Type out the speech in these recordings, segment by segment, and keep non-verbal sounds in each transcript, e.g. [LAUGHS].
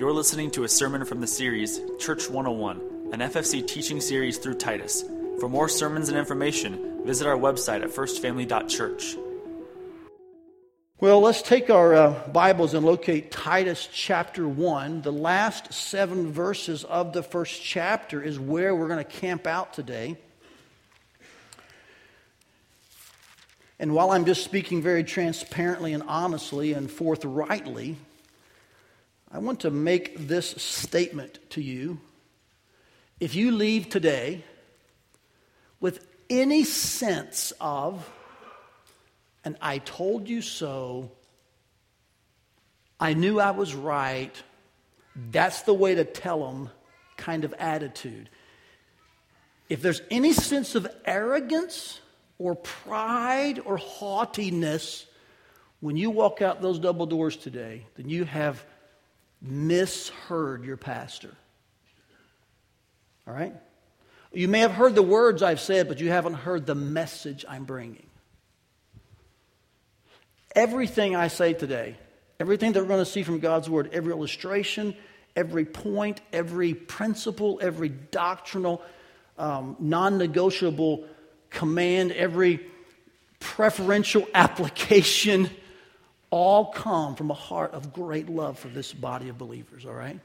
You're listening to a sermon from the series Church 101, an FFC teaching series through Titus. For more sermons and information, visit our website at firstfamily.church. Well, let's take our uh, Bibles and locate Titus chapter 1. The last seven verses of the first chapter is where we're going to camp out today. And while I'm just speaking very transparently and honestly and forthrightly, I want to make this statement to you. If you leave today with any sense of, and I told you so, I knew I was right, that's the way to tell them kind of attitude. If there's any sense of arrogance, or pride or haughtiness when you walk out those double doors today, then you have misheard your pastor. All right? You may have heard the words I've said, but you haven't heard the message I'm bringing. Everything I say today, everything that we're going to see from God's Word, every illustration, every point, every principle, every doctrinal, um, non negotiable command, every preferential [LAUGHS] application, all come from a heart of great love for this body of believers, all right?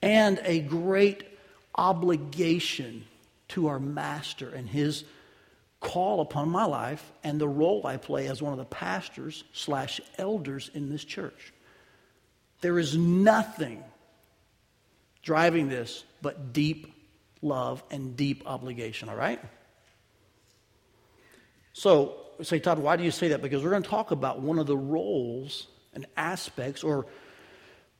And a great obligation to our master and his call upon my life and the role I play as one of the pastors slash elders in this church. There is nothing driving this but deep love and deep obligation, all right? So, say, Todd, why do you say that? Because we're going to talk about one of the roles and aspects or,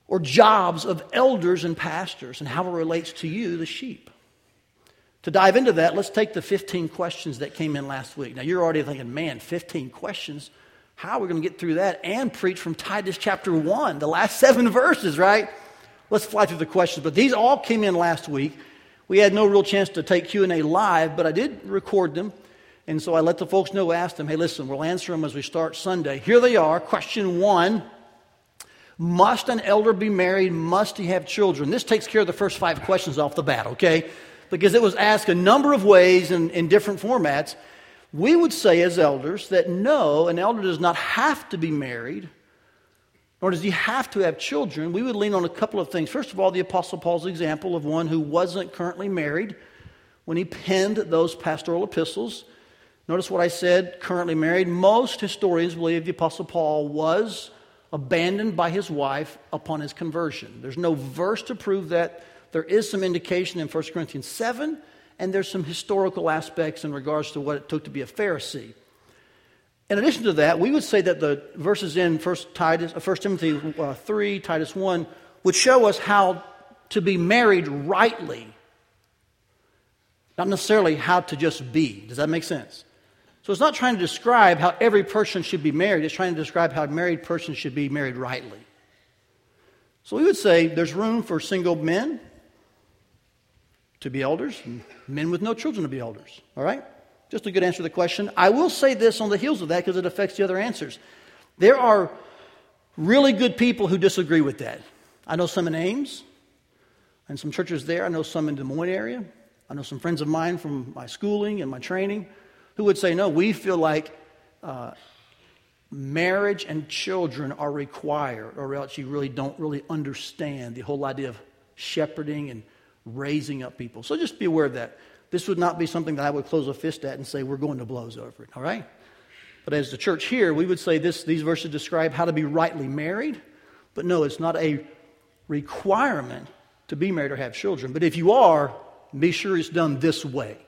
or jobs of elders and pastors and how it relates to you, the sheep. To dive into that, let's take the 15 questions that came in last week. Now, you're already thinking, man, 15 questions? How are we going to get through that and preach from Titus chapter 1, the last [LAUGHS] seven verses, right? Let's fly through the questions. But these all came in last week. We had no real chance to take Q&A live, but I did record them. And so I let the folks know, asked them, hey, listen, we'll answer them as we start Sunday. Here they are. Question one Must an elder be married? Must he have children? This takes care of the first five questions off the bat, okay? Because it was asked a number of ways and in different formats. We would say as elders that no, an elder does not have to be married, nor does he have to have children. We would lean on a couple of things. First of all, the Apostle Paul's example of one who wasn't currently married when he penned those pastoral epistles. Notice what I said, currently married. Most historians believe the Apostle Paul was abandoned by his wife upon his conversion. There's no verse to prove that. There is some indication in 1 Corinthians 7, and there's some historical aspects in regards to what it took to be a Pharisee. In addition to that, we would say that the verses in 1, Titus, 1 uh, Timothy uh, 3, Titus 1, would show us how to be married rightly, not necessarily how to just be. Does that make sense? So it's not trying to describe how every person should be married, it's trying to describe how a married person should be married rightly. So we would say there's room for single men to be elders, and men with no children to be elders. All right? Just a good answer to the question. I will say this on the heels of that because it affects the other answers. There are really good people who disagree with that. I know some in Ames and some churches there. I know some in the Des Moines area. I know some friends of mine from my schooling and my training who would say, no, we feel like uh, marriage and children are required, or else you really don't really understand the whole idea of shepherding and raising up people. So just be aware of that. This would not be something that I would close a fist at and say, we're going to blows over it, all right? But as the church here, we would say this, these verses describe how to be rightly married. But no, it's not a requirement to be married or have children. But if you are, be sure it's done this way.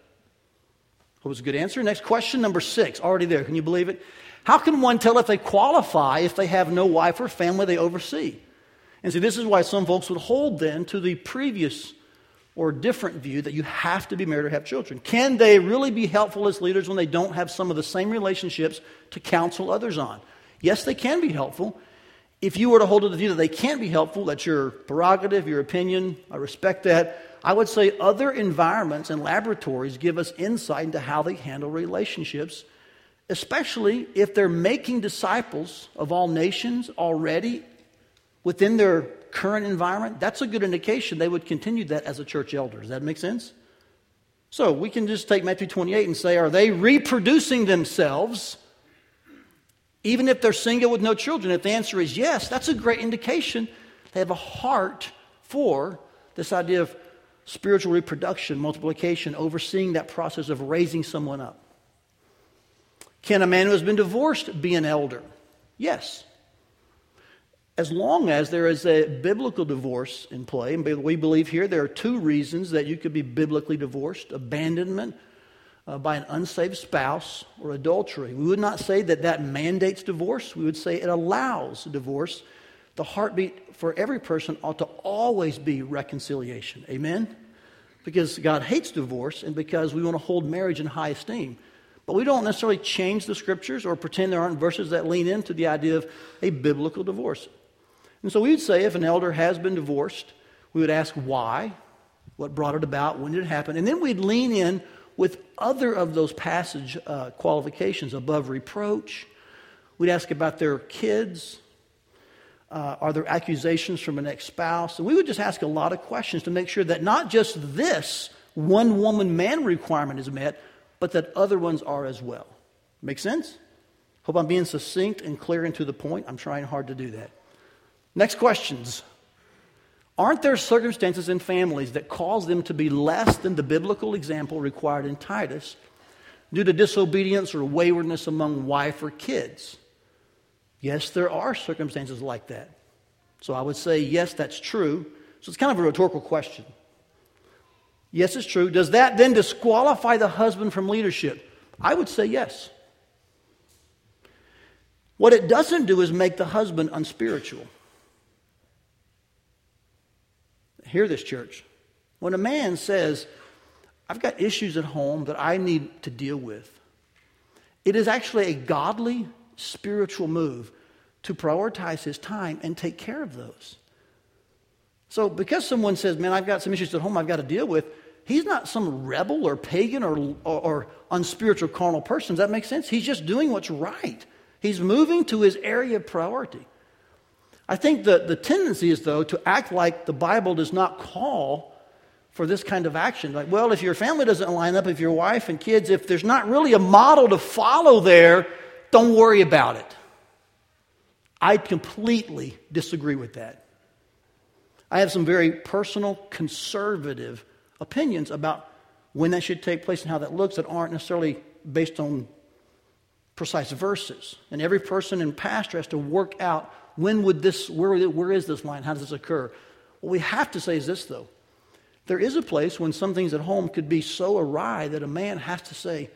That was a good answer. Next question, number six, already there. Can you believe it? How can one tell if they qualify if they have no wife or family they oversee? And see, this is why some folks would hold then to the previous or different view that you have to be married or have children. Can they really be helpful as leaders when they don't have some of the same relationships to counsel others on? Yes, they can be helpful. If you were to hold to the view that they can't be helpful, that's your prerogative, your opinion. I respect that. I would say other environments and laboratories give us insight into how they handle relationships, especially if they're making disciples of all nations already within their current environment, that's a good indication they would continue that as a church elder. Does that make sense? So we can just take Matthew 28 and say, are they reproducing themselves even if they're single with no children? If the answer is yes, that's a great indication they have a heart for this idea of spiritual reproduction, multiplication, overseeing that process of raising someone up. Can a man who has been divorced be an elder? Yes. As long as there is a biblical divorce in play, and we believe here there are two reasons that you could be biblically divorced abandonment uh, by an unsaved spouse or adultery. We would not say that that mandates divorce, we would say it allows divorce. The heartbeat for every person ought to always be reconciliation. Amen? Because God hates divorce and because we want to hold marriage in high esteem. But we don't necessarily change the scriptures or pretend there aren't verses that lean into the idea of a biblical divorce. And so we would say if an elder has been divorced, we would ask why, what brought it about, when did it happen, and then we'd lean in with other of those passage uh, qualifications above reproach. We'd ask about their kids. Uh, are there accusations from an ex spouse? And we would just ask a lot of questions to make sure that not just this one woman man requirement is met, but that other ones are as well. Make sense? Hope I'm being succinct and clear and to the point. I'm trying hard to do that. Next questions. Aren't there circumstances in families that cause them to be less than the biblical example required in Titus due to disobedience or waywardness among wife or kids? Yes, there are circumstances like that. So I would say, yes, that's true. So it's kind of a rhetorical question. Yes, it's true. Does that then disqualify the husband from leadership? I would say yes. What it doesn't do is make the husband unspiritual. Hear this, church. When a man says, I've got issues at home that I need to deal with, it is actually a godly, spiritual move to prioritize his time and take care of those. So, because someone says, Man, I've got some issues at home I've got to deal with, he's not some rebel or pagan or, or, or unspiritual carnal person. Does that make sense? He's just doing what's right. He's moving to his area of priority. I think the, the tendency is, though, to act like the Bible does not call for this kind of action. Like, well, if your family doesn't line up, if your wife and kids, if there's not really a model to follow there, don't worry about it. I completely disagree with that. I have some very personal, conservative opinions about when that should take place and how that looks that aren't necessarily based on precise verses. And every person and pastor has to work out when would this, where, where is this line? How does this occur? What we have to say is this, though. There is a place when some things at home could be so awry that a man has to say,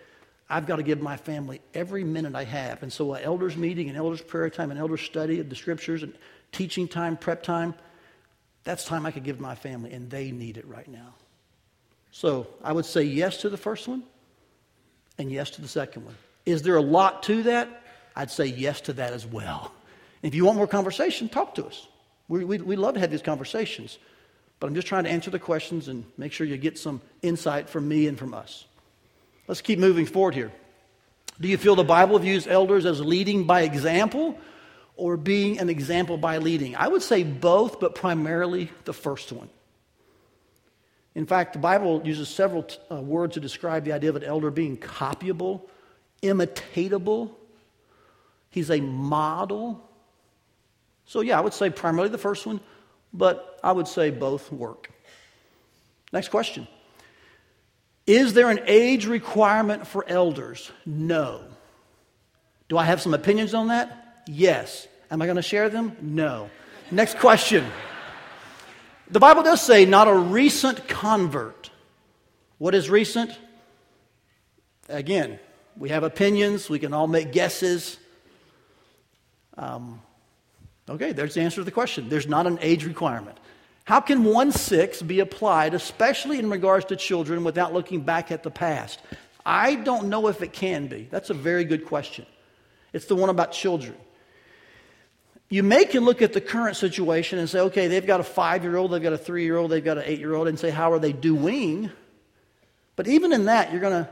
I've got to give my family every minute I have. And so, an elders' meeting, an elders' prayer time, an elders' study of the scriptures, and teaching time, prep time, that's time I could give my family, and they need it right now. So, I would say yes to the first one and yes to the second one. Is there a lot to that? I'd say yes to that as well. If you want more conversation, talk to us. We, we, we love to have these conversations. But I'm just trying to answer the questions and make sure you get some insight from me and from us. Let's keep moving forward here. Do you feel the Bible views elders as leading by example or being an example by leading? I would say both, but primarily the first one. In fact, the Bible uses several t- uh, words to describe the idea of an elder being copyable, imitatable. He's a model. So, yeah, I would say primarily the first one, but I would say both work. Next question Is there an age requirement for elders? No. Do I have some opinions on that? Yes. Am I going to share them? No. Next question. The Bible does say not a recent convert. What is recent? Again, we have opinions, we can all make guesses. Um, Okay, there's the answer to the question. There's not an age requirement. How can 1 6 be applied, especially in regards to children, without looking back at the past? I don't know if it can be. That's a very good question. It's the one about children. You may can look at the current situation and say, okay, they've got a five year old, they've got a three year old, they've got an eight year old, and say, how are they doing? But even in that, you're going to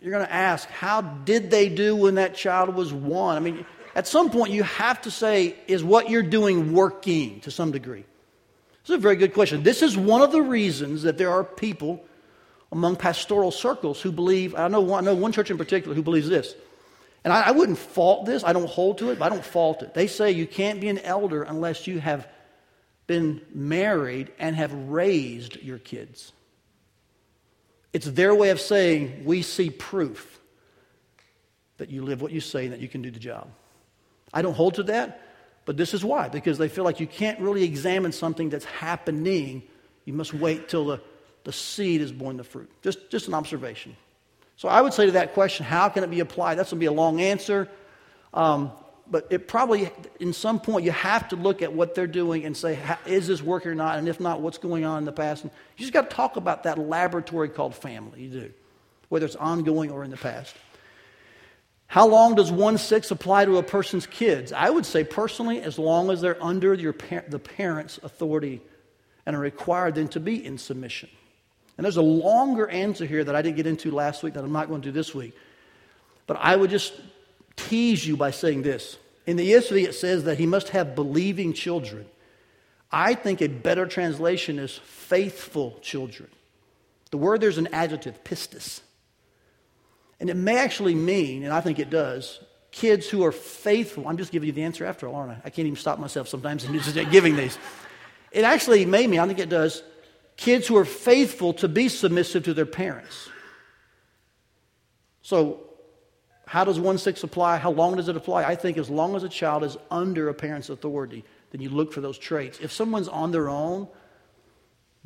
you're going to ask, how did they do when that child was one? I mean, at some point you have to say, is what you're doing working to some degree? This is a very good question. This is one of the reasons that there are people among pastoral circles who believe, I know one, I know one church in particular who believes this. And I, I wouldn't fault this, I don't hold to it, but I don't fault it. They say you can't be an elder unless you have been married and have raised your kids. It's their way of saying we see proof that you live what you say and that you can do the job. I don't hold to that, but this is why because they feel like you can't really examine something that's happening. You must wait till the the seed is born the fruit. Just, just an observation. So I would say to that question, how can it be applied? That's going to be a long answer. Um, but it probably, in some point, you have to look at what they're doing and say, is this working or not? And if not, what's going on in the past? And you just got to talk about that laboratory called family. You do, whether it's ongoing or in the past. How long does 1 6 apply to a person's kids? I would say personally, as long as they're under your, the parent's authority and are required then to be in submission. And there's a longer answer here that I didn't get into last week that I'm not going to do this week. But I would just tease you by saying this. In the ESV, it says that he must have believing children. I think a better translation is faithful children. The word there's an adjective, pistos. And it may actually mean, and I think it does, kids who are faithful. I'm just giving you the answer after all, aren't I? I can't even stop myself sometimes in just [LAUGHS] giving these. It actually may mean, I think it does, kids who are faithful to be submissive to their parents. So, how does 1 6 apply? How long does it apply? I think as long as a child is under a parent's authority, then you look for those traits. If someone's on their own,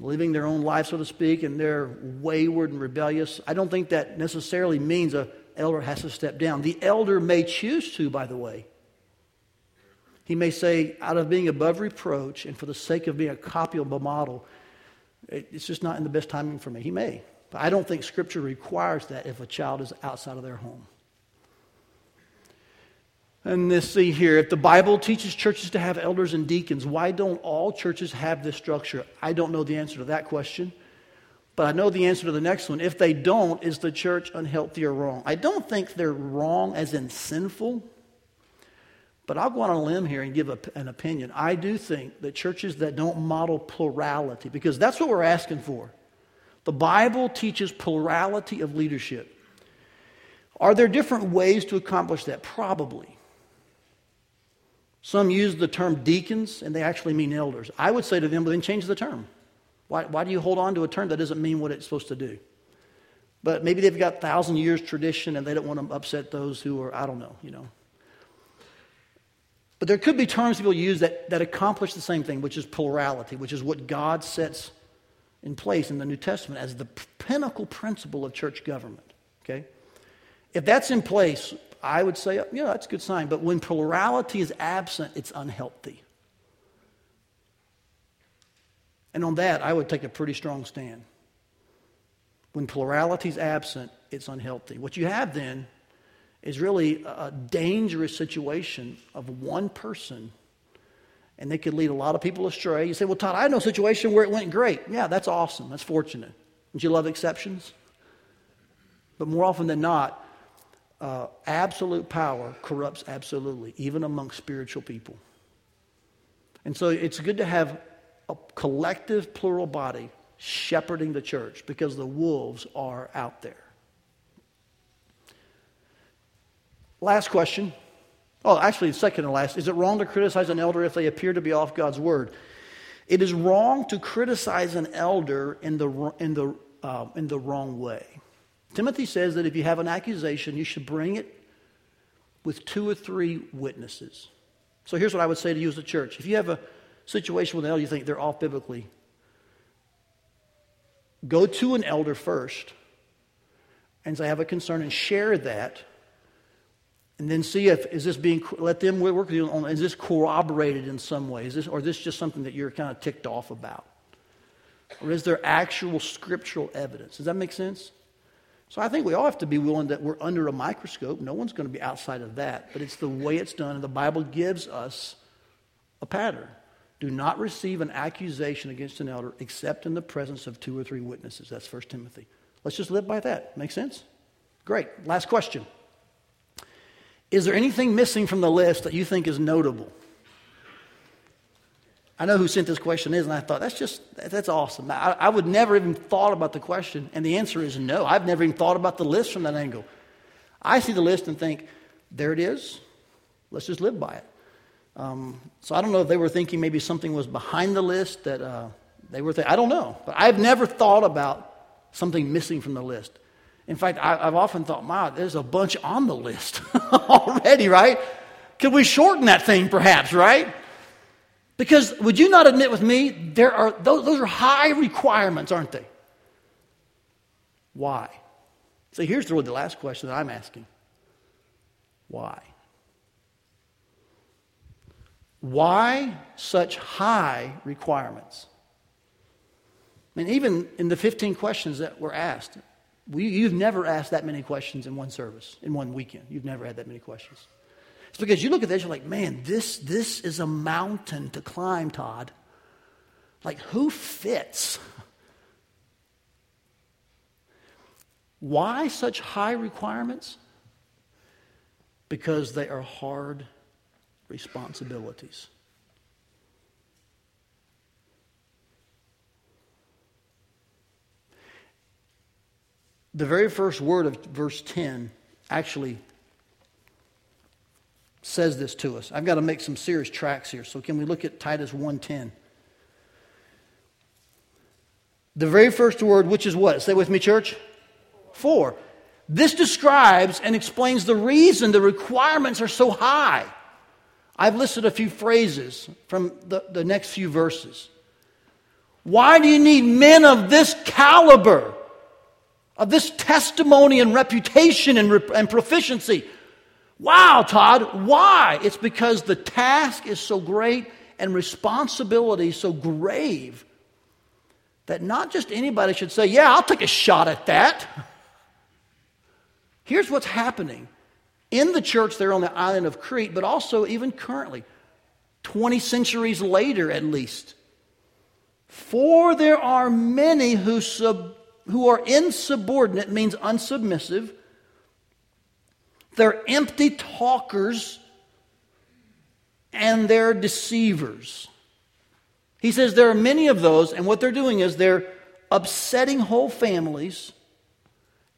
living their own life, so to speak, and they're wayward and rebellious, I don't think that necessarily means a elder has to step down. The elder may choose to, by the way. He may say, out of being above reproach and for the sake of being a copy of a model, it's just not in the best timing for me. He may. But I don't think Scripture requires that if a child is outside of their home. And let's see here. If the Bible teaches churches to have elders and deacons, why don't all churches have this structure? I don't know the answer to that question. But I know the answer to the next one. If they don't, is the church unhealthy or wrong? I don't think they're wrong as in sinful. But I'll go on a limb here and give a, an opinion. I do think that churches that don't model plurality, because that's what we're asking for. The Bible teaches plurality of leadership. Are there different ways to accomplish that? Probably. Some use the term deacons and they actually mean elders. I would say to them, well, then change the term. Why, why do you hold on to a term that doesn't mean what it's supposed to do? But maybe they've got thousand years tradition and they don't want to upset those who are, I don't know, you know. But there could be terms people use that, that accomplish the same thing, which is plurality, which is what God sets in place in the New Testament as the pinnacle principle of church government. Okay? If that's in place, I would say, yeah, that's a good sign. But when plurality is absent, it's unhealthy. And on that, I would take a pretty strong stand. When plurality is absent, it's unhealthy. What you have then is really a dangerous situation of one person. And they could lead a lot of people astray. You say, well, Todd, I know a situation where it went great. Yeah, that's awesome. That's fortunate. Don't you love exceptions? But more often than not, uh, absolute power corrupts absolutely, even among spiritual people. And so it's good to have a collective plural body shepherding the church because the wolves are out there. Last question. Oh, actually, second to last. Is it wrong to criticize an elder if they appear to be off God's word? It is wrong to criticize an elder in the, in the, uh, in the wrong way. Timothy says that if you have an accusation, you should bring it with two or three witnesses. So here's what I would say to you as a church. If you have a situation with an elder you think they're off biblically, go to an elder first and say, I have a concern and share that and then see if is this being let them work with you on is this corroborated in some way is this or is this just something that you're kind of ticked off about or is there actual scriptural evidence does that make sense so i think we all have to be willing that we're under a microscope. No one's going to be outside of that but it's the way it's done and the bible gives us a pattern. Do not receive an accusation against an elder except in the presence of two or three witnesses. That's 1 timothy. Let's just live by that. Make sense? Great. Last question. Is there anything missing from the list that you think is notable? I know who sent this question is, and I thought, that's just, that's awesome. I, I would never even thought about the question, and the answer is no. I've never even thought about the list from that angle. I see the list and think, there it is. Let's just live by it. Um, so I don't know if they were thinking maybe something was behind the list that uh, they were thinking. I don't know. But I've never thought about something missing from the list. In fact, I, have often thought, wow, there's a bunch on the list [LAUGHS] already, right? Could we shorten that thing perhaps, right? Because would you not admit with me, there are, those, those are high requirements, aren't they? Why? So here's really the last question that I'm asking. Why? Why such high requirements? I mean, even in the 15 questions that were asked, we, you've never asked that many questions in one service, in one weekend. You've never had that many questions. Because you look at this, you're like, man, this, this is a mountain to climb, Todd. Like, who fits? Why such high requirements? Because they are hard responsibilities. The very first word of verse 10 actually says this to us. I've got to make some serious tracks here. So can we look at Titus 1:10? The very first word, which is what? Say with me, church. For. This describes and explains the reason the requirements are so high. I've listed a few phrases from the, the next few verses. Why do you need men of this caliber, of this testimony and reputation and, and proficiency? Wow, Todd, why? It's because the task is so great and responsibility so grave that not just anybody should say, Yeah, I'll take a shot at that. Here's what's happening in the church there on the island of Crete, but also even currently, 20 centuries later at least. For there are many who, sub, who are insubordinate, means unsubmissive they're empty talkers and they're deceivers. He says there are many of those, and what they're doing is they're upsetting whole families,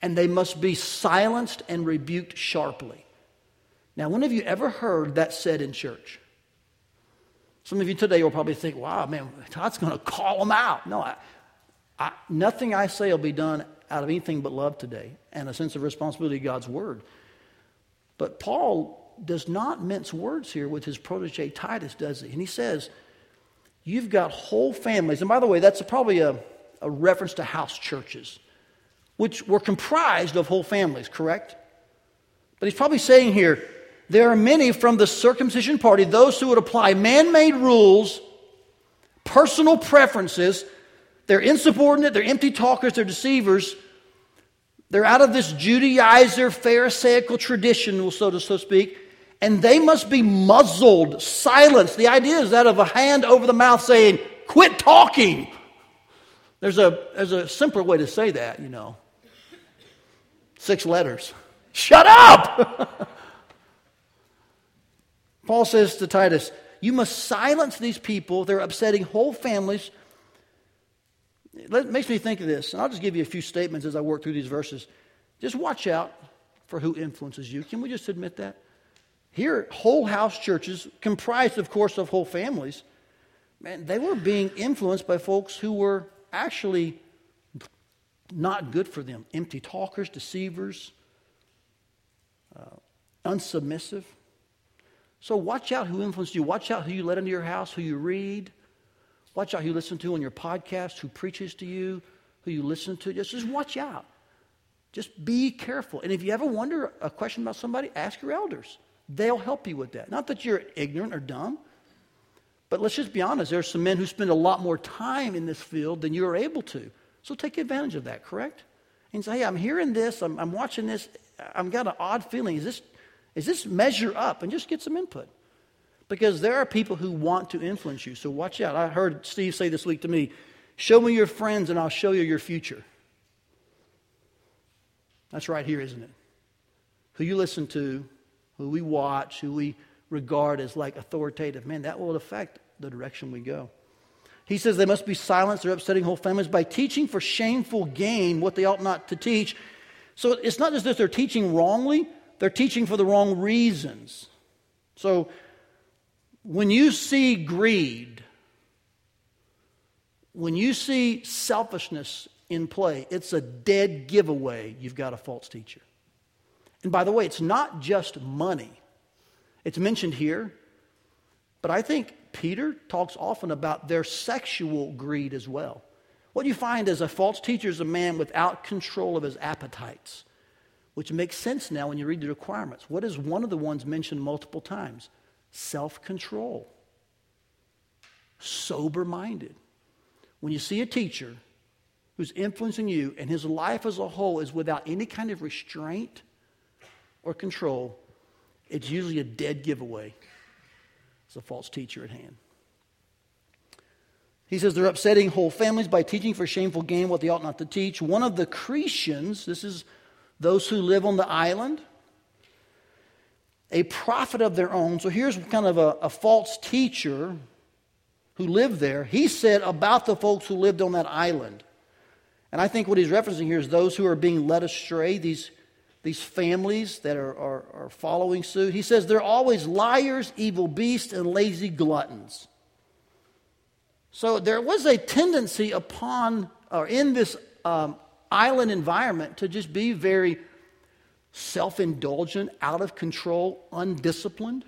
and they must be silenced and rebuked sharply. Now, when have you ever heard that said in church? Some of you today will probably think, wow, man, Todd's going to call them out. No, I, I, nothing I say will be done out of anything but love today and a sense of responsibility to God's word. But Paul does not mince words here with his protege Titus, does he? And he says, You've got whole families. And by the way, that's probably a, a reference to house churches, which were comprised of whole families, correct? But he's probably saying here, there are many from the circumcision party, those who would apply man made rules, personal preferences. They're insubordinate, they're empty talkers, they're deceivers they're out of this Judaizer, Pharisaical tradition, so to so speak, and they must be muzzled, silenced. The idea is that of a hand over the mouth saying, Quit talking. There's a, there's a simpler way to say that, you know. Six letters. Shut up! [LAUGHS] Paul says to Titus, You must silence these people. They're upsetting whole families it makes me think of this, and I'll just give you a few statements as I work through these verses. Just watch out for who influences you. Can we just admit that? Here, whole house churches, comprised, of course, of whole families, man, they were being influenced by folks who were actually not good for them empty talkers, deceivers, uh, unsubmissive. So watch out who influenced you. Watch out who you let into your house, who you read, Watch out who you listen to on your podcast, who preaches to you, who you listen to. Just, just watch out. Just be careful. And if you ever wonder a question about somebody, ask your elders. They'll help you with that. Not that you're ignorant or dumb, but let's just be honest. There are some men who spend a lot more time in this field than you're able to. So take advantage of that, correct? And say, hey, I'm hearing this, I'm, I'm watching this, I've got an odd feeling. Is this, is this measure up? And just get some input because there are people who want to influence you. So watch out. I heard Steve say this week to me Show me your friends and I'll show you your future. That's right here, isn't it? Who you listen to, who we watch, who we regard as like authoritative, man, that will affect the direction we go. He says they must be silenced, they're upsetting whole families by teaching for shameful gain what they ought not to teach. So it's not just that they're teaching wrongly, they're teaching for the wrong reasons. So when you see greed, when you see selfishness in play, it's a dead giveaway you've got a false teacher. And by the way, it's not just money. It's mentioned here, but I think Peter talks often about their sexual greed as well. What you find is a false teacher is a man without control of his appetites, which makes sense now when you read the requirements. What is one of the ones mentioned multiple times? Self control, sober minded. When you see a teacher who's influencing you and his life as a whole is without any kind of restraint or control, it's usually a dead giveaway. It's a false teacher at hand. He says they're upsetting whole families by teaching for shameful gain what they ought not to teach. One of the Cretians, this is those who live on the island, a prophet of their own. So here's kind of a, a false teacher who lived there. He said about the folks who lived on that island. And I think what he's referencing here is those who are being led astray, these these families that are, are, are following suit. He says they're always liars, evil beasts, and lazy gluttons. So there was a tendency upon, or in this um, island environment, to just be very self indulgent, out of control, undisciplined.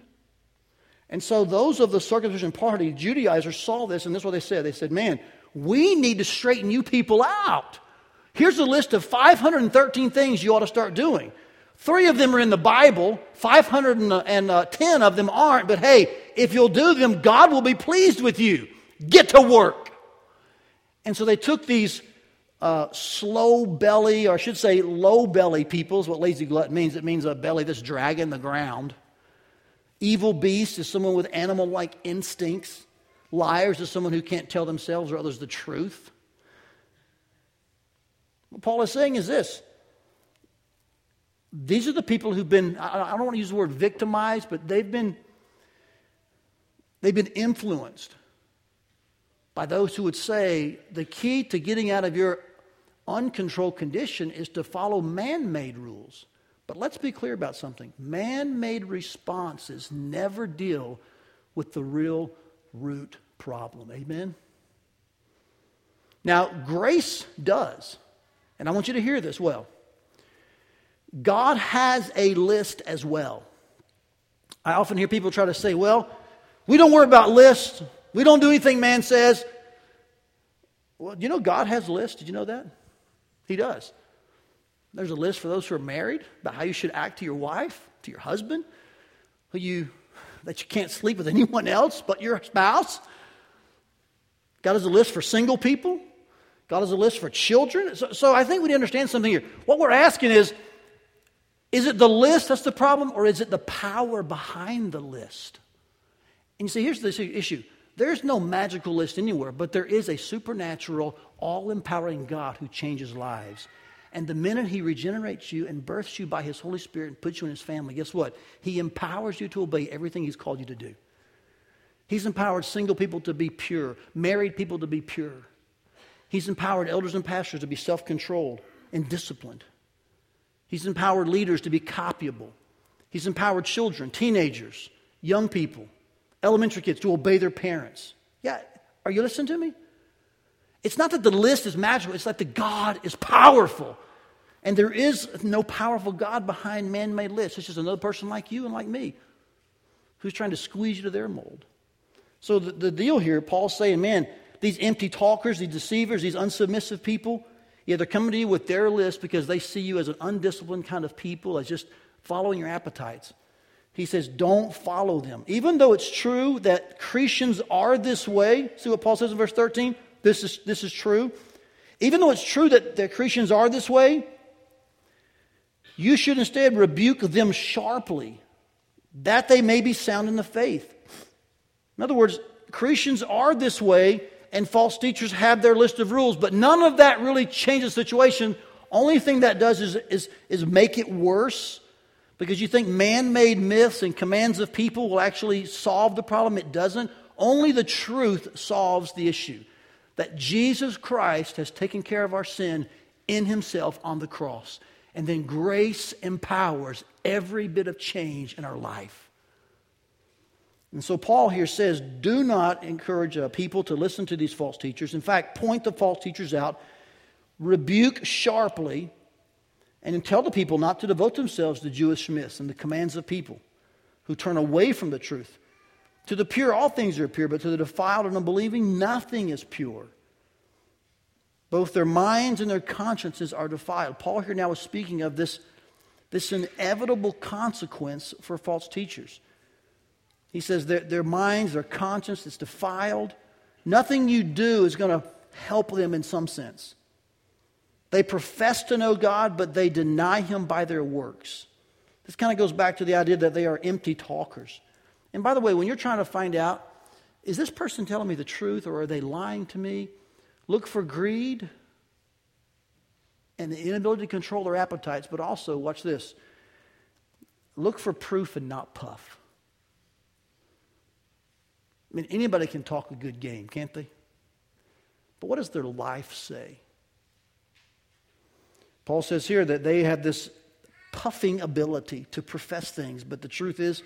And so those of the circumcision party, Judaizers, saw this, and this is what they said. They said, Man, we need to straighten you people out. Here's a list of 513 things you ought to start doing. Three of them are in the Bible, 510 uh, of them aren't, but hey, if you'll do them, God will be pleased with you. Get to work. And so they took these uh, slow belly, or I should say low belly people, is what lazy glutton means. It means a belly that's dragging the ground. Evil beast is someone with animal like instincts. Liars is someone who can't tell themselves or others the truth. What Paul is saying is this these are the people who've been, I don't want to use the word victimized, but they've been, they've been influenced by those who would say the key to getting out of your uncontrolled condition is to follow man made rules. But let's be clear about something man made responses never deal with the real root problem. Amen? Now, grace does. And I want you to hear this well. God has a list as well. I often hear people try to say, well, we don't worry about lists. We don't do anything man says. Well, you know God has a list. Did you know that? He does. There's a list for those who are married about how you should act to your wife, to your husband, who you that you can't sleep with anyone else but your spouse. God has a list for single people. God has a list for children. So, so I think we need to understand something here. What we're asking is is it the list that's the problem, or is it the power behind the list? And you see, here's the issue there's no magical list anywhere, but there is a supernatural, all empowering God who changes lives. And the minute He regenerates you and births you by His Holy Spirit and puts you in His family, guess what? He empowers you to obey everything He's called you to do. He's empowered single people to be pure, married people to be pure. He's empowered elders and pastors to be self controlled and disciplined. He's empowered leaders to be copyable. He's empowered children, teenagers, young people, elementary kids to obey their parents. Yeah, are you listening to me? It's not that the list is magical, it's that the God is powerful. And there is no powerful God behind man made lists. It's just another person like you and like me who's trying to squeeze you to their mold. So the, the deal here, Paul's saying, man, these empty talkers, these deceivers, these unsubmissive people, yeah, they're coming to you with their list because they see you as an undisciplined kind of people, as just following your appetites. He says, don't follow them. Even though it's true that Christians are this way, see what Paul says in verse 13? This is, this is true. Even though it's true that the Christians are this way, you should instead rebuke them sharply, that they may be sound in the faith. In other words, Christians are this way, and false teachers have their list of rules, but none of that really changes the situation. Only thing that does is, is, is make it worse because you think man made myths and commands of people will actually solve the problem. It doesn't. Only the truth solves the issue that Jesus Christ has taken care of our sin in himself on the cross. And then grace empowers every bit of change in our life. And so Paul here says, do not encourage uh, people to listen to these false teachers. In fact, point the false teachers out, rebuke sharply, and tell the people not to devote themselves to Jewish myths and the commands of people who turn away from the truth. To the pure, all things are pure, but to the defiled and unbelieving, nothing is pure. Both their minds and their consciences are defiled. Paul here now is speaking of this, this inevitable consequence for false teachers. He says their, their minds, their conscience is defiled. Nothing you do is going to help them in some sense. They profess to know God, but they deny Him by their works. This kind of goes back to the idea that they are empty talkers. And by the way, when you're trying to find out, is this person telling me the truth or are they lying to me? Look for greed and the inability to control their appetites, but also, watch this look for proof and not puff. I mean, anybody can talk a good game, can't they? But what does their life say? Paul says here that they have this puffing ability to profess things, but the truth is,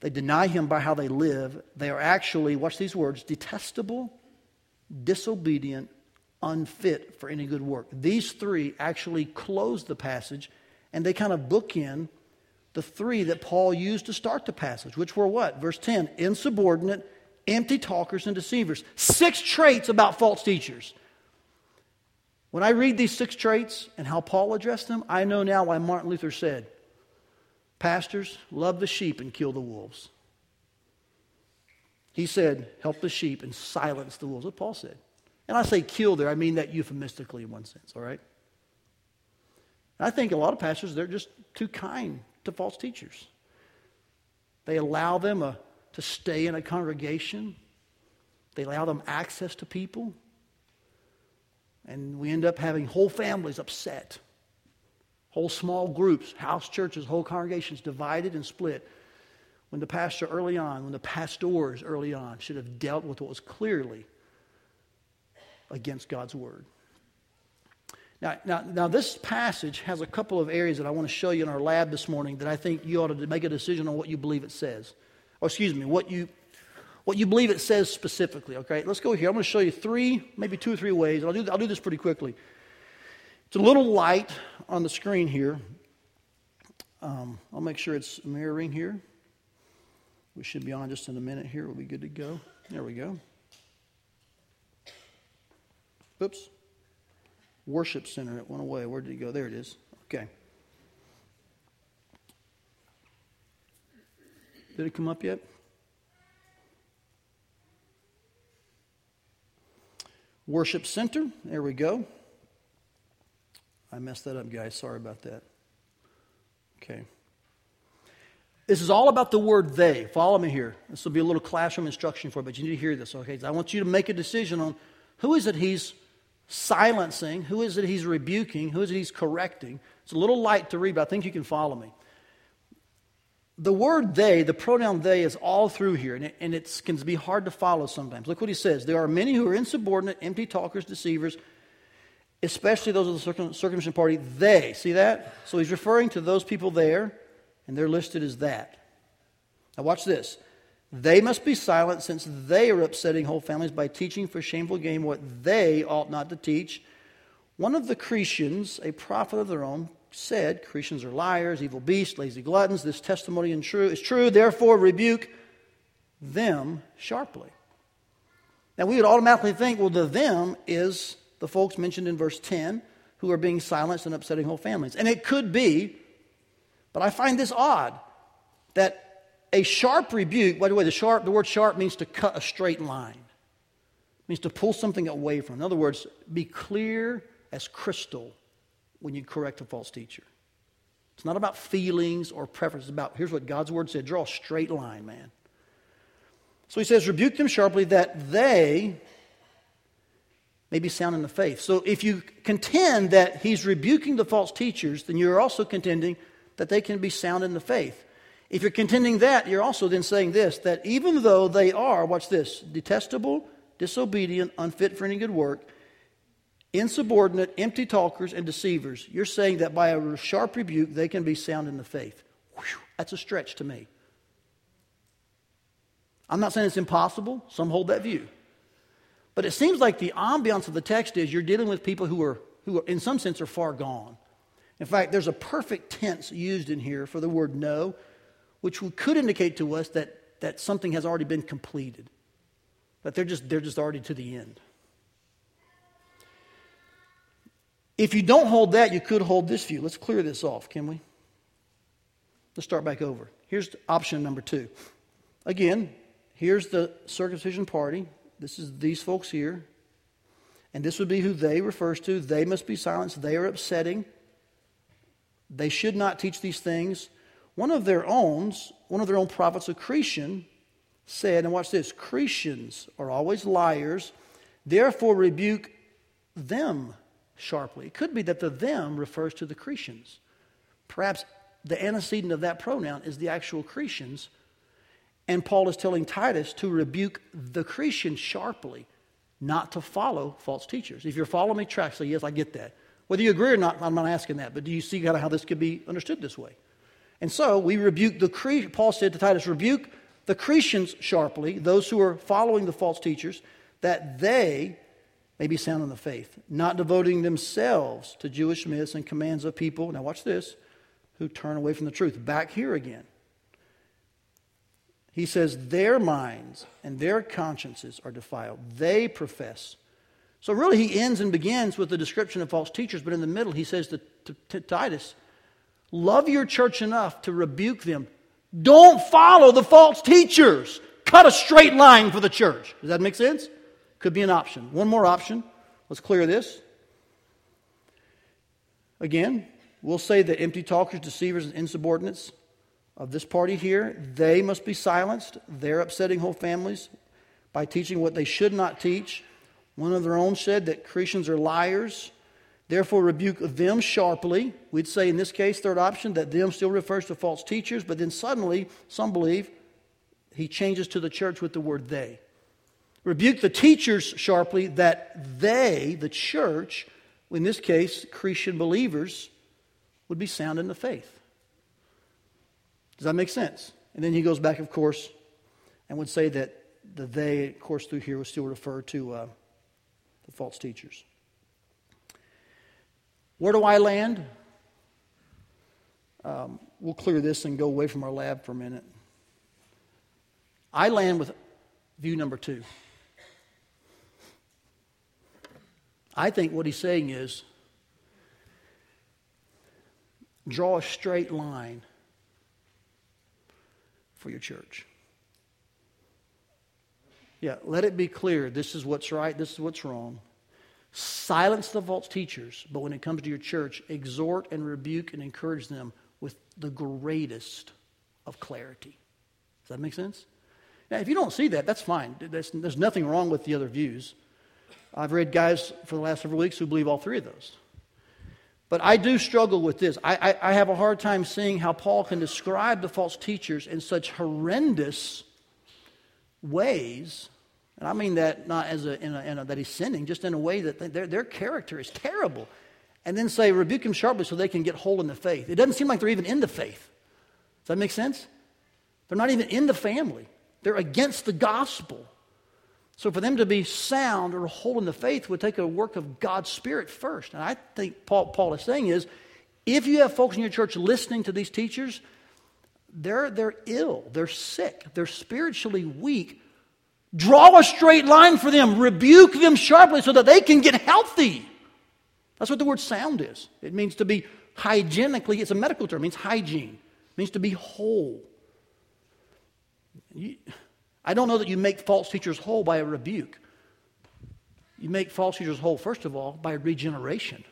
they deny him by how they live. They are actually, watch these words, detestable, disobedient, unfit for any good work. These three actually close the passage and they kind of bookend the three that Paul used to start the passage, which were what? Verse 10 insubordinate, empty talkers, and deceivers. Six traits about false teachers. When I read these six traits and how Paul addressed them, I know now why Martin Luther said, Pastors, love the sheep and kill the wolves. He said, help the sheep and silence the wolves. What Paul said. And I say kill there, I mean that euphemistically in one sense, all right? And I think a lot of pastors, they're just too kind to false teachers. They allow them a, uh, to stay in a congregation, they allow them access to people, and we end up having whole families upset, whole small groups, house churches, whole congregations divided and split. When the pastor early on, when the pastors early on should have dealt with what was clearly against God's word. Now, now, now, this passage has a couple of areas that I want to show you in our lab this morning that I think you ought to make a decision on what you believe it says. Or, excuse me, what you, what you believe it says specifically. Okay, let's go here. I'm going to show you three, maybe two or three ways. I'll do, I'll do this pretty quickly. It's a little light on the screen here. Um, I'll make sure it's mirroring here. We should be on just in a minute here. We'll be good to go. There we go. Oops worship center. It went away. Where did it go? There it is. Okay. Did it come up yet? Worship center. There we go. I messed that up, guys. Sorry about that. Okay. This is all about the word they. Follow me here. This will be a little classroom instruction for you, but you need to hear this, okay? I want you to make a decision on who is it he's silencing? Who is it he's rebuking? Who is it he's correcting? It's a little light to read, but I think you can follow me. The word they, the pronoun they, is all through here, and it, and it can be hard to follow sometimes. Look what he says. There are many who are insubordinate, empty talkers, deceivers, especially those of the circumcision party. They, see that? So he's referring to those people there, and they're listed as that. Now watch this. They must be silent since they are upsetting whole families by teaching for shameful gain what they ought not to teach. One of the Cretians, a prophet of their own, said, Cretians are liars, evil beasts, lazy gluttons. This testimony is true, therefore rebuke them sharply. Now we would automatically think, well, the them is the folks mentioned in verse 10 who are being silenced and upsetting whole families. And it could be, but I find this odd that a sharp rebuke, by the way, the, sharp, the word sharp means to cut a straight line. It means to pull something away from. In other words, be clear as crystal when you correct a false teacher. It's not about feelings or preferences. It's about, here's what God's word said draw a straight line, man. So he says, rebuke them sharply that they may be sound in the faith. So if you contend that he's rebuking the false teachers, then you're also contending that they can be sound in the faith. If you're contending that, you're also then saying this that even though they are, watch this, detestable, disobedient, unfit for any good work, insubordinate, empty talkers, and deceivers, you're saying that by a sharp rebuke, they can be sound in the faith. Whew, that's a stretch to me. I'm not saying it's impossible, some hold that view. But it seems like the ambiance of the text is you're dealing with people who are, who are, in some sense, are far gone. In fact, there's a perfect tense used in here for the word know, which could indicate to us that, that something has already been completed, that they're just, they're just already to the end. If you don't hold that, you could hold this view. Let's clear this off, can we? Let's start back over. Here's option number two. Again, here's the circumcision party. This is these folks here. And this would be who they refers to. They must be silenced. They are upsetting. They should not teach these things. One of their own, one of their own prophets, a Cretan, said, and watch this Cretans are always liars, therefore rebuke them sharply. It could be that the them refers to the Cretans. Perhaps the antecedent of that pronoun is the actual Cretans. And Paul is telling Titus to rebuke the Cretans sharply, not to follow false teachers. If you're following me, track, say, yes, I get that. Whether you agree or not, I'm not asking that, but do you see kind of how this could be understood this way? And so we rebuke the Cre- Paul said to Titus, rebuke the Cretans sharply, those who are following the false teachers, that they may be sound in the faith, not devoting themselves to Jewish myths and commands of people. Now, watch this who turn away from the truth. Back here again. He says, their minds and their consciences are defiled. They profess. So, really, he ends and begins with the description of false teachers, but in the middle, he says to, to, to Titus, Love your church enough to rebuke them. Don't follow the false teachers. Cut a straight line for the church. Does that make sense? Could be an option. One more option. Let's clear this. Again, we'll say that empty talkers, deceivers, and insubordinates of this party here, they must be silenced. They're upsetting whole families by teaching what they should not teach. One of their own said that Cretans are liars. Therefore, rebuke them sharply. We'd say in this case, third option, that them still refers to false teachers, but then suddenly, some believe, he changes to the church with the word they. Rebuke the teachers sharply that they, the church, in this case, Christian believers, would be sound in the faith. Does that make sense? And then he goes back, of course, and would say that the they, of course, through here would still refer to uh, the false teachers. Where do I land? Um, we'll clear this and go away from our lab for a minute. I land with view number two. I think what he's saying is draw a straight line for your church. Yeah, let it be clear this is what's right, this is what's wrong. Silence the false teachers, but when it comes to your church, exhort and rebuke and encourage them with the greatest of clarity. Does that make sense? Now, if you don't see that, that's fine. There's, there's nothing wrong with the other views. I've read guys for the last several weeks who believe all three of those. But I do struggle with this. I, I, I, have a hard time seeing how Paul can describe the false teachers in such horrendous ways. And I mean that not as a, in a, in a that he's sinning, just in a way that their, their character is terrible. And then say, rebuke him sharply so they can get hold in the faith. It doesn't seem like they're even in the faith. Does that make sense? They're not even in the family, they're against the gospel. So for them to be sound or whole in the faith would take a work of God's Spirit first. And I think Paul, Paul is saying is, if you have folks in your church listening to these teachers, they're, they're ill, they're sick, they're spiritually weak. Draw a straight line for them, rebuke them sharply so that they can get healthy. That's what the word sound is. It means to be hygienically, it's a medical term, it means hygiene, it means to be whole. You, I don't know that you make false teachers whole by a rebuke. You make false teachers whole, first of all, by regeneration.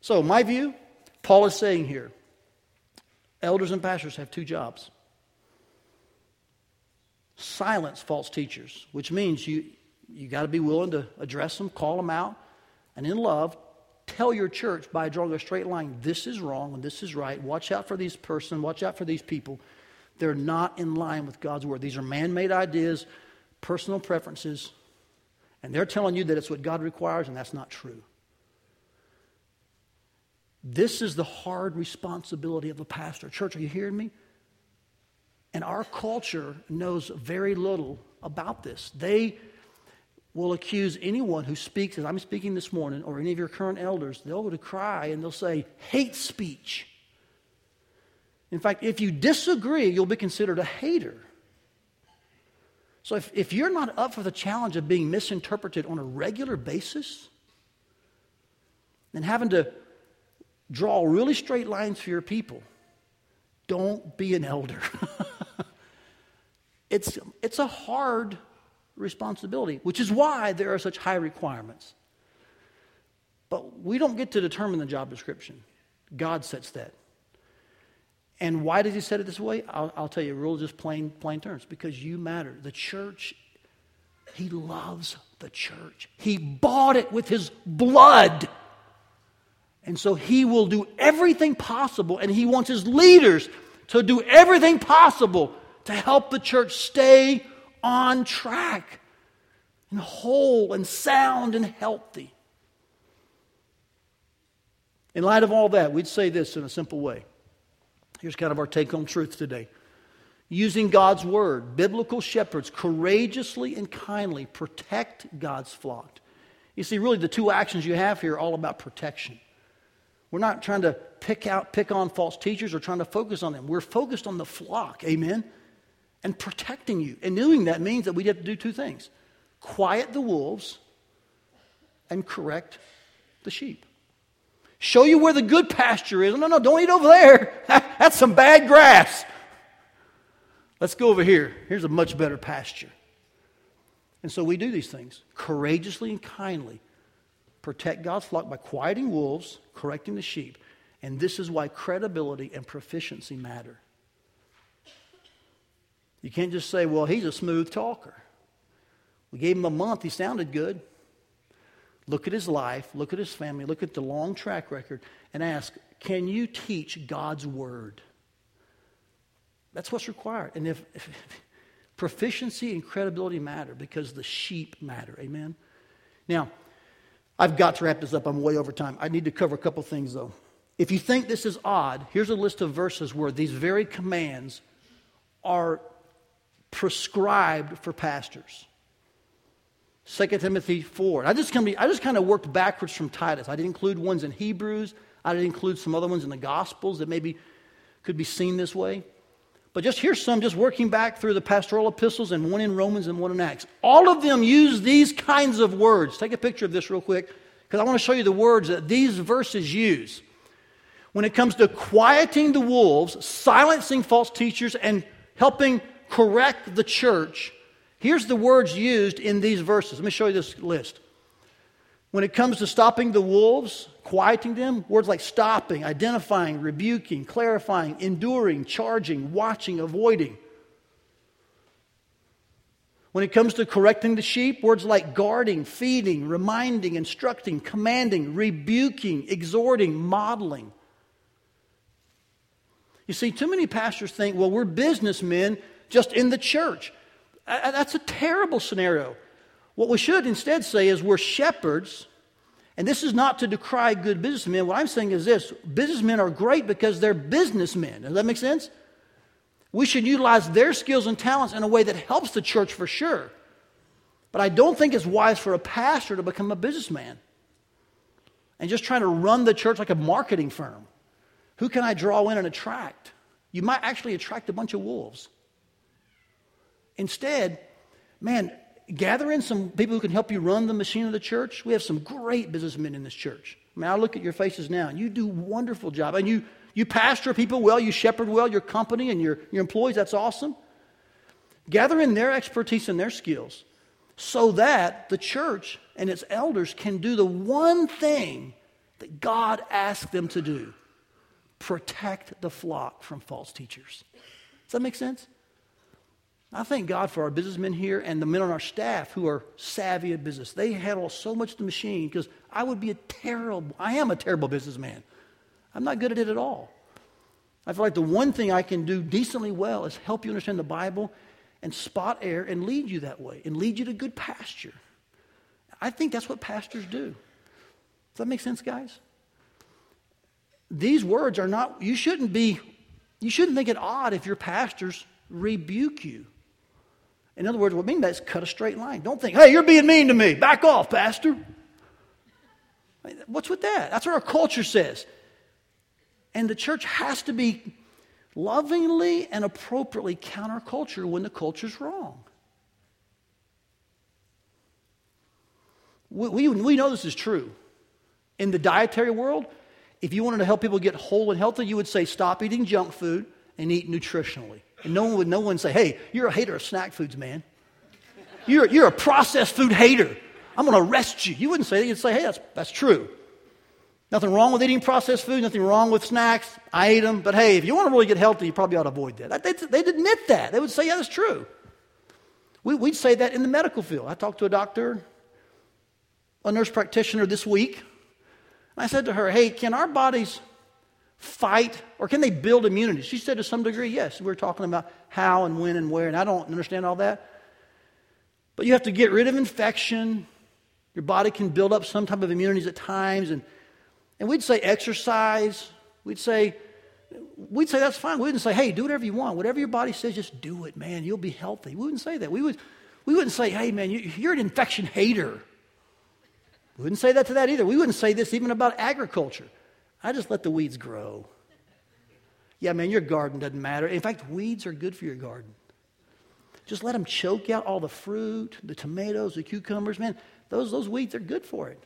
So, my view, Paul is saying here elders and pastors have two jobs silence false teachers, which means you, you got to be willing to address them, call them out, and in love, tell your church by drawing a straight line, this is wrong and this is right. Watch out for these person, watch out for these people. They're not in line with God's word. These are man made ideas, personal preferences, and they're telling you that it's what God requires, and that's not true. This is the hard responsibility of a pastor. Church, are you hearing me? And our culture knows very little about this. They will accuse anyone who speaks, as I'm speaking this morning, or any of your current elders, they'll go to cry and they'll say, hate speech. In fact, if you disagree, you'll be considered a hater. So if, if you're not up for the challenge of being misinterpreted on a regular basis, and having to draw really straight lines for your people, don't be an elder. [LAUGHS] it's, it's a hard responsibility, which is why there are such high requirements. But we don't get to determine the job description. God sets that. And why does he set it this way? I'll, I'll tell you, real just plain, plain terms. Because you matter. The church, he loves the church. He bought it with his blood. And so he will do everything possible, and he wants his leaders to do everything possible to help the church stay on track and whole and sound and healthy. In light of all that, we'd say this in a simple way. Here's kind of our take home truth today. Using God's word, biblical shepherds courageously and kindly protect God's flock. You see, really, the two actions you have here are all about protection. We're not trying to pick out, pick on false teachers or trying to focus on them. We're focused on the flock, amen? And protecting you. And doing that means that we have to do two things quiet the wolves and correct the sheep. Show you where the good pasture is. No, no, don't eat over there. [LAUGHS] That's some bad grass. Let's go over here. Here's a much better pasture. And so we do these things courageously and kindly protect God's flock by quieting wolves, correcting the sheep. And this is why credibility and proficiency matter. You can't just say, well, he's a smooth talker. We gave him a month, he sounded good. Look at his life, look at his family, look at the long track record, and ask, can you teach God's word? That's what's required. And if, if proficiency and credibility matter because the sheep matter. Amen? Now, I've got to wrap this up. I'm way over time. I need to cover a couple things, though. If you think this is odd, here's a list of verses where these very commands are prescribed for pastors. 2 Timothy 4. I just, kind of, I just kind of worked backwards from Titus. I didn't include ones in Hebrews. I didn't include some other ones in the Gospels that maybe could be seen this way. But just here's some, just working back through the pastoral epistles and one in Romans and one in Acts. All of them use these kinds of words. Take a picture of this real quick because I want to show you the words that these verses use. When it comes to quieting the wolves, silencing false teachers, and helping correct the church, here's the words used in these verses. Let me show you this list. When it comes to stopping the wolves, quieting them, words like stopping, identifying, rebuking, clarifying, enduring, charging, watching, avoiding. When it comes to correcting the sheep, words like guarding, feeding, reminding, instructing, commanding, rebuking, exhorting, modeling. You see, too many pastors think, well, we're businessmen just in the church. That's a terrible scenario. What we should instead say is we're shepherds and this is not to decry good businessmen. What I'm saying is this businessmen are great because they're businessmen. Does that make sense? We should utilize their skills and talents in a way that helps the church for sure. But I don't think it's wise for a pastor to become a businessman and just trying to run the church like a marketing firm. Who can I draw in and attract? You might actually attract a bunch of wolves. Instead, man, gather in some people who can help you run the machine of the church. We have some great businessmen in this church. I mean, I look at your faces now, and you do a wonderful job. And you, you pastor people well, you shepherd well your company and your, your employees. That's awesome. Gather in their expertise and their skills so that the church and its elders can do the one thing that God asked them to do protect the flock from false teachers. Does that make sense? I thank God for our businessmen here and the men on our staff who are savvy at business. They handle so much of the machine because I would be a terrible, I am a terrible businessman. I'm not good at it at all. I feel like the one thing I can do decently well is help you understand the Bible and spot error and lead you that way and lead you to good pasture. I think that's what pastors do. Does that make sense, guys? These words are not, you shouldn't be, you shouldn't think it odd if your pastors rebuke you. In other words, what I mean by that is cut a straight line. Don't think, hey, you're being mean to me. Back off, Pastor. What's with that? That's what our culture says. And the church has to be lovingly and appropriately counterculture when the culture's wrong. We, we, we know this is true. In the dietary world, if you wanted to help people get whole and healthy, you would say stop eating junk food and eat nutritionally. And no one would no one say, hey, you're a hater of snack foods, man. You're, you're a processed food hater. I'm going to arrest you. You wouldn't say that. You'd say, hey, that's, that's true. Nothing wrong with eating processed food, nothing wrong with snacks. I ate them. But hey, if you want to really get healthy, you probably ought to avoid that. They'd, they'd admit that. They would say, yeah, that's true. We, would say that in the medical field. I talked to a doctor, a nurse practitioner this week. And I said to her, hey, can our bodies fight or can they build immunity? She said to some degree, yes. We're talking about how and when and where, and I don't understand all that. But you have to get rid of infection. Your body can build up some type of immunities at times. And, and we'd say exercise. We'd say, we'd say that's fine. We wouldn't say, hey, do whatever you want. Whatever your body says, just do it, man. You'll be healthy. We wouldn't say that. We, would, we wouldn't say, hey, man, you, you're an infection hater. We wouldn't say that to that either. We wouldn't say this even about agriculture. I just let the weeds grow. Yeah, man, your garden doesn't matter. In fact, weeds are good for your garden. Just let them choke out all the fruit, the tomatoes, the cucumbers. Man, those, those weeds are good for it.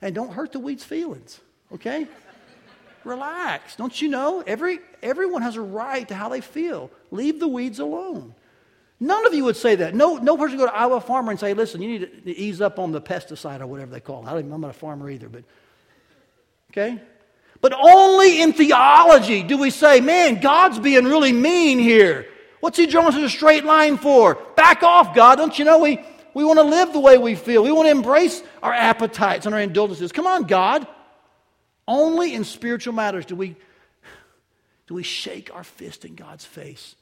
And don't hurt the weeds' feelings, okay? [LAUGHS] Relax. Don't you know? Every, everyone has a right to how they feel. Leave the weeds alone. None of you would say that. No, no person would go to Iowa Farmer and say, listen, you need to ease up on the pesticide or whatever they call it. I am not a farmer either, but okay? But only in theology do we say, man, God's being really mean here. What's he drawing such a straight line for? Back off, God. Don't you know we, we want to live the way we feel? We want to embrace our appetites and our indulgences. Come on, God. Only in spiritual matters do we, do we shake our fist in God's face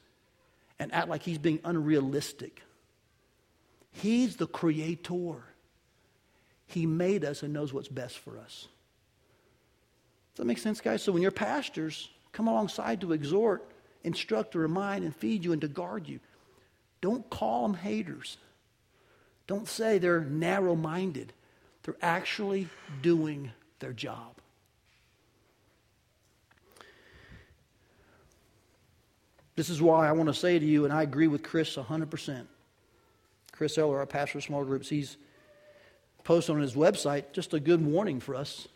and act like he's being unrealistic. He's the creator. He made us and knows what's best for us. Does that make sense, guys? So when your pastors come alongside to exhort, instruct, remind, and feed you and to guard you, don't call them haters. Don't say they're narrow minded. They're actually doing their job. This is why I want to say to you, and I agree with Chris 100%. Chris Eller, our pastor of small groups, he's posted on his website just a good warning for us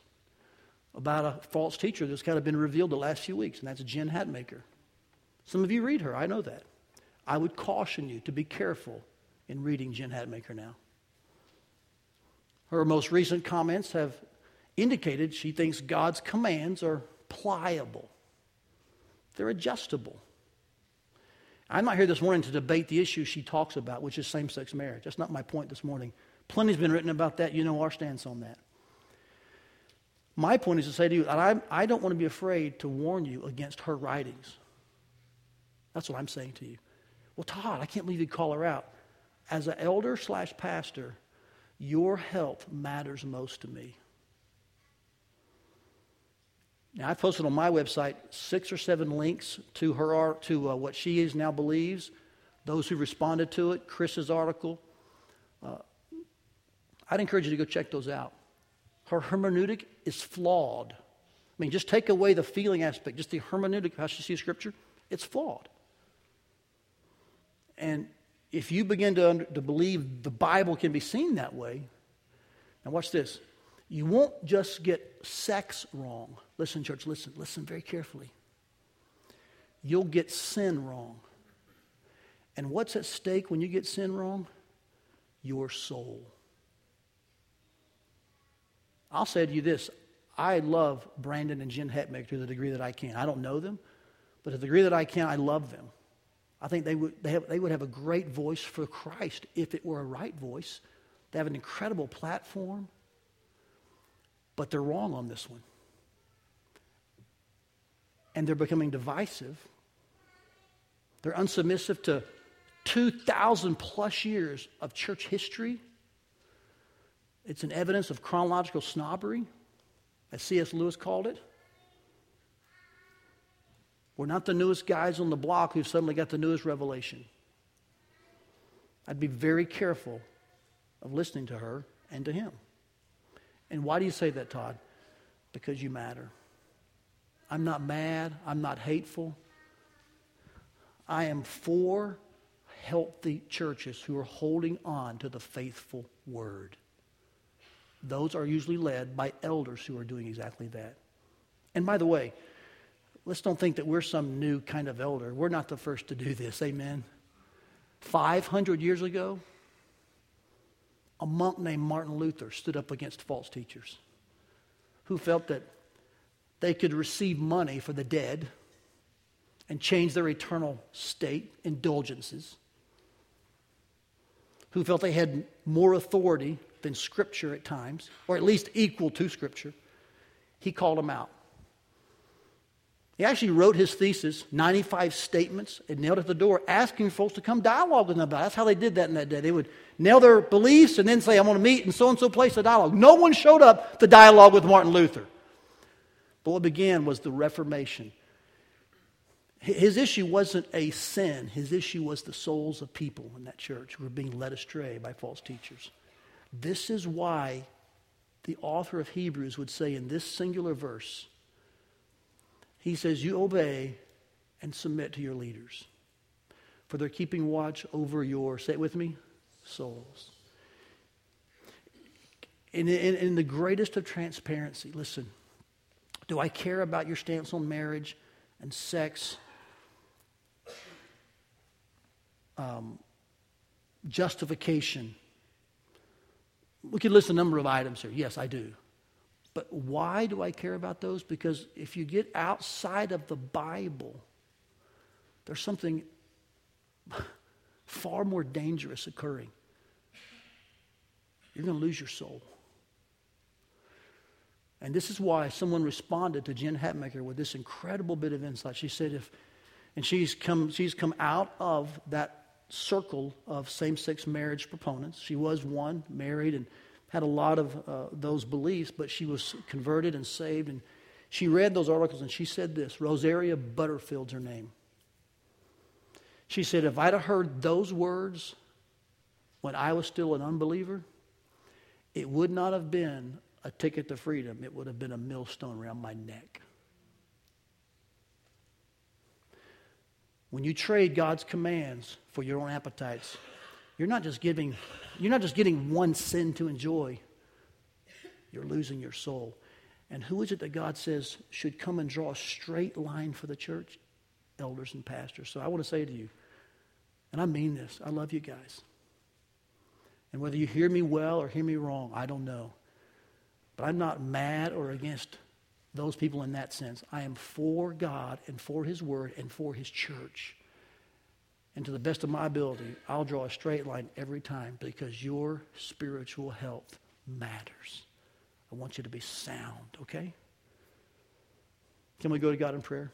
about a false teacher that's kind of been revealed the last few weeks, and that's Jen Hatmaker. Some of you read her, I know that. I would caution you to be careful in reading Jen Hatmaker now. Her most recent comments have indicated she thinks God's commands are pliable, they're adjustable. I'm not here this morning to debate the issue she talks about, which is same sex marriage. That's not my point this morning. Plenty's been written about that. You know our stance on that. My point is to say to you that I, I don't want to be afraid to warn you against her writings. That's what I'm saying to you. Well, Todd, I can't believe you call her out. As an elder slash pastor, your health matters most to me. Now, I posted on my website six or seven links to her to uh, what she is now believes. Those who responded to it, Chris's article. Uh, I'd encourage you to go check those out her hermeneutic is flawed. I mean, just take away the feeling aspect, just the hermeneutic, how she sees Scripture, it's flawed. And if you begin to, to believe the Bible can be seen that way, now watch this. You won't just get sex wrong. Listen, church, listen, listen very carefully. You'll get sin wrong. And what's at stake when you get sin wrong? Your soul. I'll say to you this I love Brandon and Jen Hatmaker to the degree that I can. I don't know them, but to the degree that I can, I love them. I think they would, they, have, they would have a great voice for Christ if it were a right voice. They have an incredible platform, but they're wrong on this one. And they're becoming divisive. They're unsubmissive to 2,000 plus years of church history. It's an evidence of chronological snobbery, as C.S. Lewis called it. We're not the newest guys on the block who suddenly got the newest revelation. I'd be very careful of listening to her and to him. And why do you say that, Todd? Because you matter. I'm not mad. I'm not hateful. I am for healthy churches who are holding on to the faithful word. Those are usually led by elders who are doing exactly that. And by the way, let's don't think that we're some new kind of elder. We're not the first to do this. Amen. 500 years ago, a monk named Martin Luther stood up against false teachers who felt that they could receive money for the dead and change their eternal state, indulgences, who felt they had more authority than Scripture at times, or at least equal to Scripture. He called them out. He actually wrote his thesis, 95 statements, and nailed it at the door, asking folks to come dialogue with him about it. That's how they did that in that day. They would nail their beliefs and then say, I'm going to meet in so and so place to dialogue. No one showed up to dialogue with Martin Luther. But what began was the Reformation. His issue wasn't a sin, his issue was the souls of people in that church who were being led astray by false teachers. This is why the author of Hebrews would say in this singular verse, he says, You obey and submit to your leaders, for they're keeping watch over your, say it with me, souls. In, in, in the greatest of transparency, listen, do I care about your stance on marriage and sex? Um, justification. We could list a number of items here. Yes, I do. But why do I care about those? Because if you get outside of the Bible, there's something far more dangerous occurring. You're going to lose your soul. And this is why someone responded to Jen Hatmaker with this incredible bit of insight. She said, if, and she's come, she's come out of that circle of same sex marriage proponents. She was one, married, and had a lot of uh, those beliefs, but she was converted and saved. And she read those articles and she said this Rosaria Butterfield's her name. She said, If I'd have heard those words when I was still an unbeliever, it would not have been a ticket to freedom, it would have been a millstone around my neck. When you trade God's commands for your own appetites, you're not just giving, you're not just getting one sin to enjoy. You're losing your soul. And who is it that God says should come and draw a straight line for the church? Elders and pastors. So I want to say to you, and I mean this, I love you guys. And whether you hear me well or hear me wrong, I don't know. But I'm not mad or against those people in that sense. I am for God and for His Word and for His church. And to the best of my ability, I'll draw a straight line every time because your spiritual health matters. I want you to be sound, okay? Can we go to God in prayer?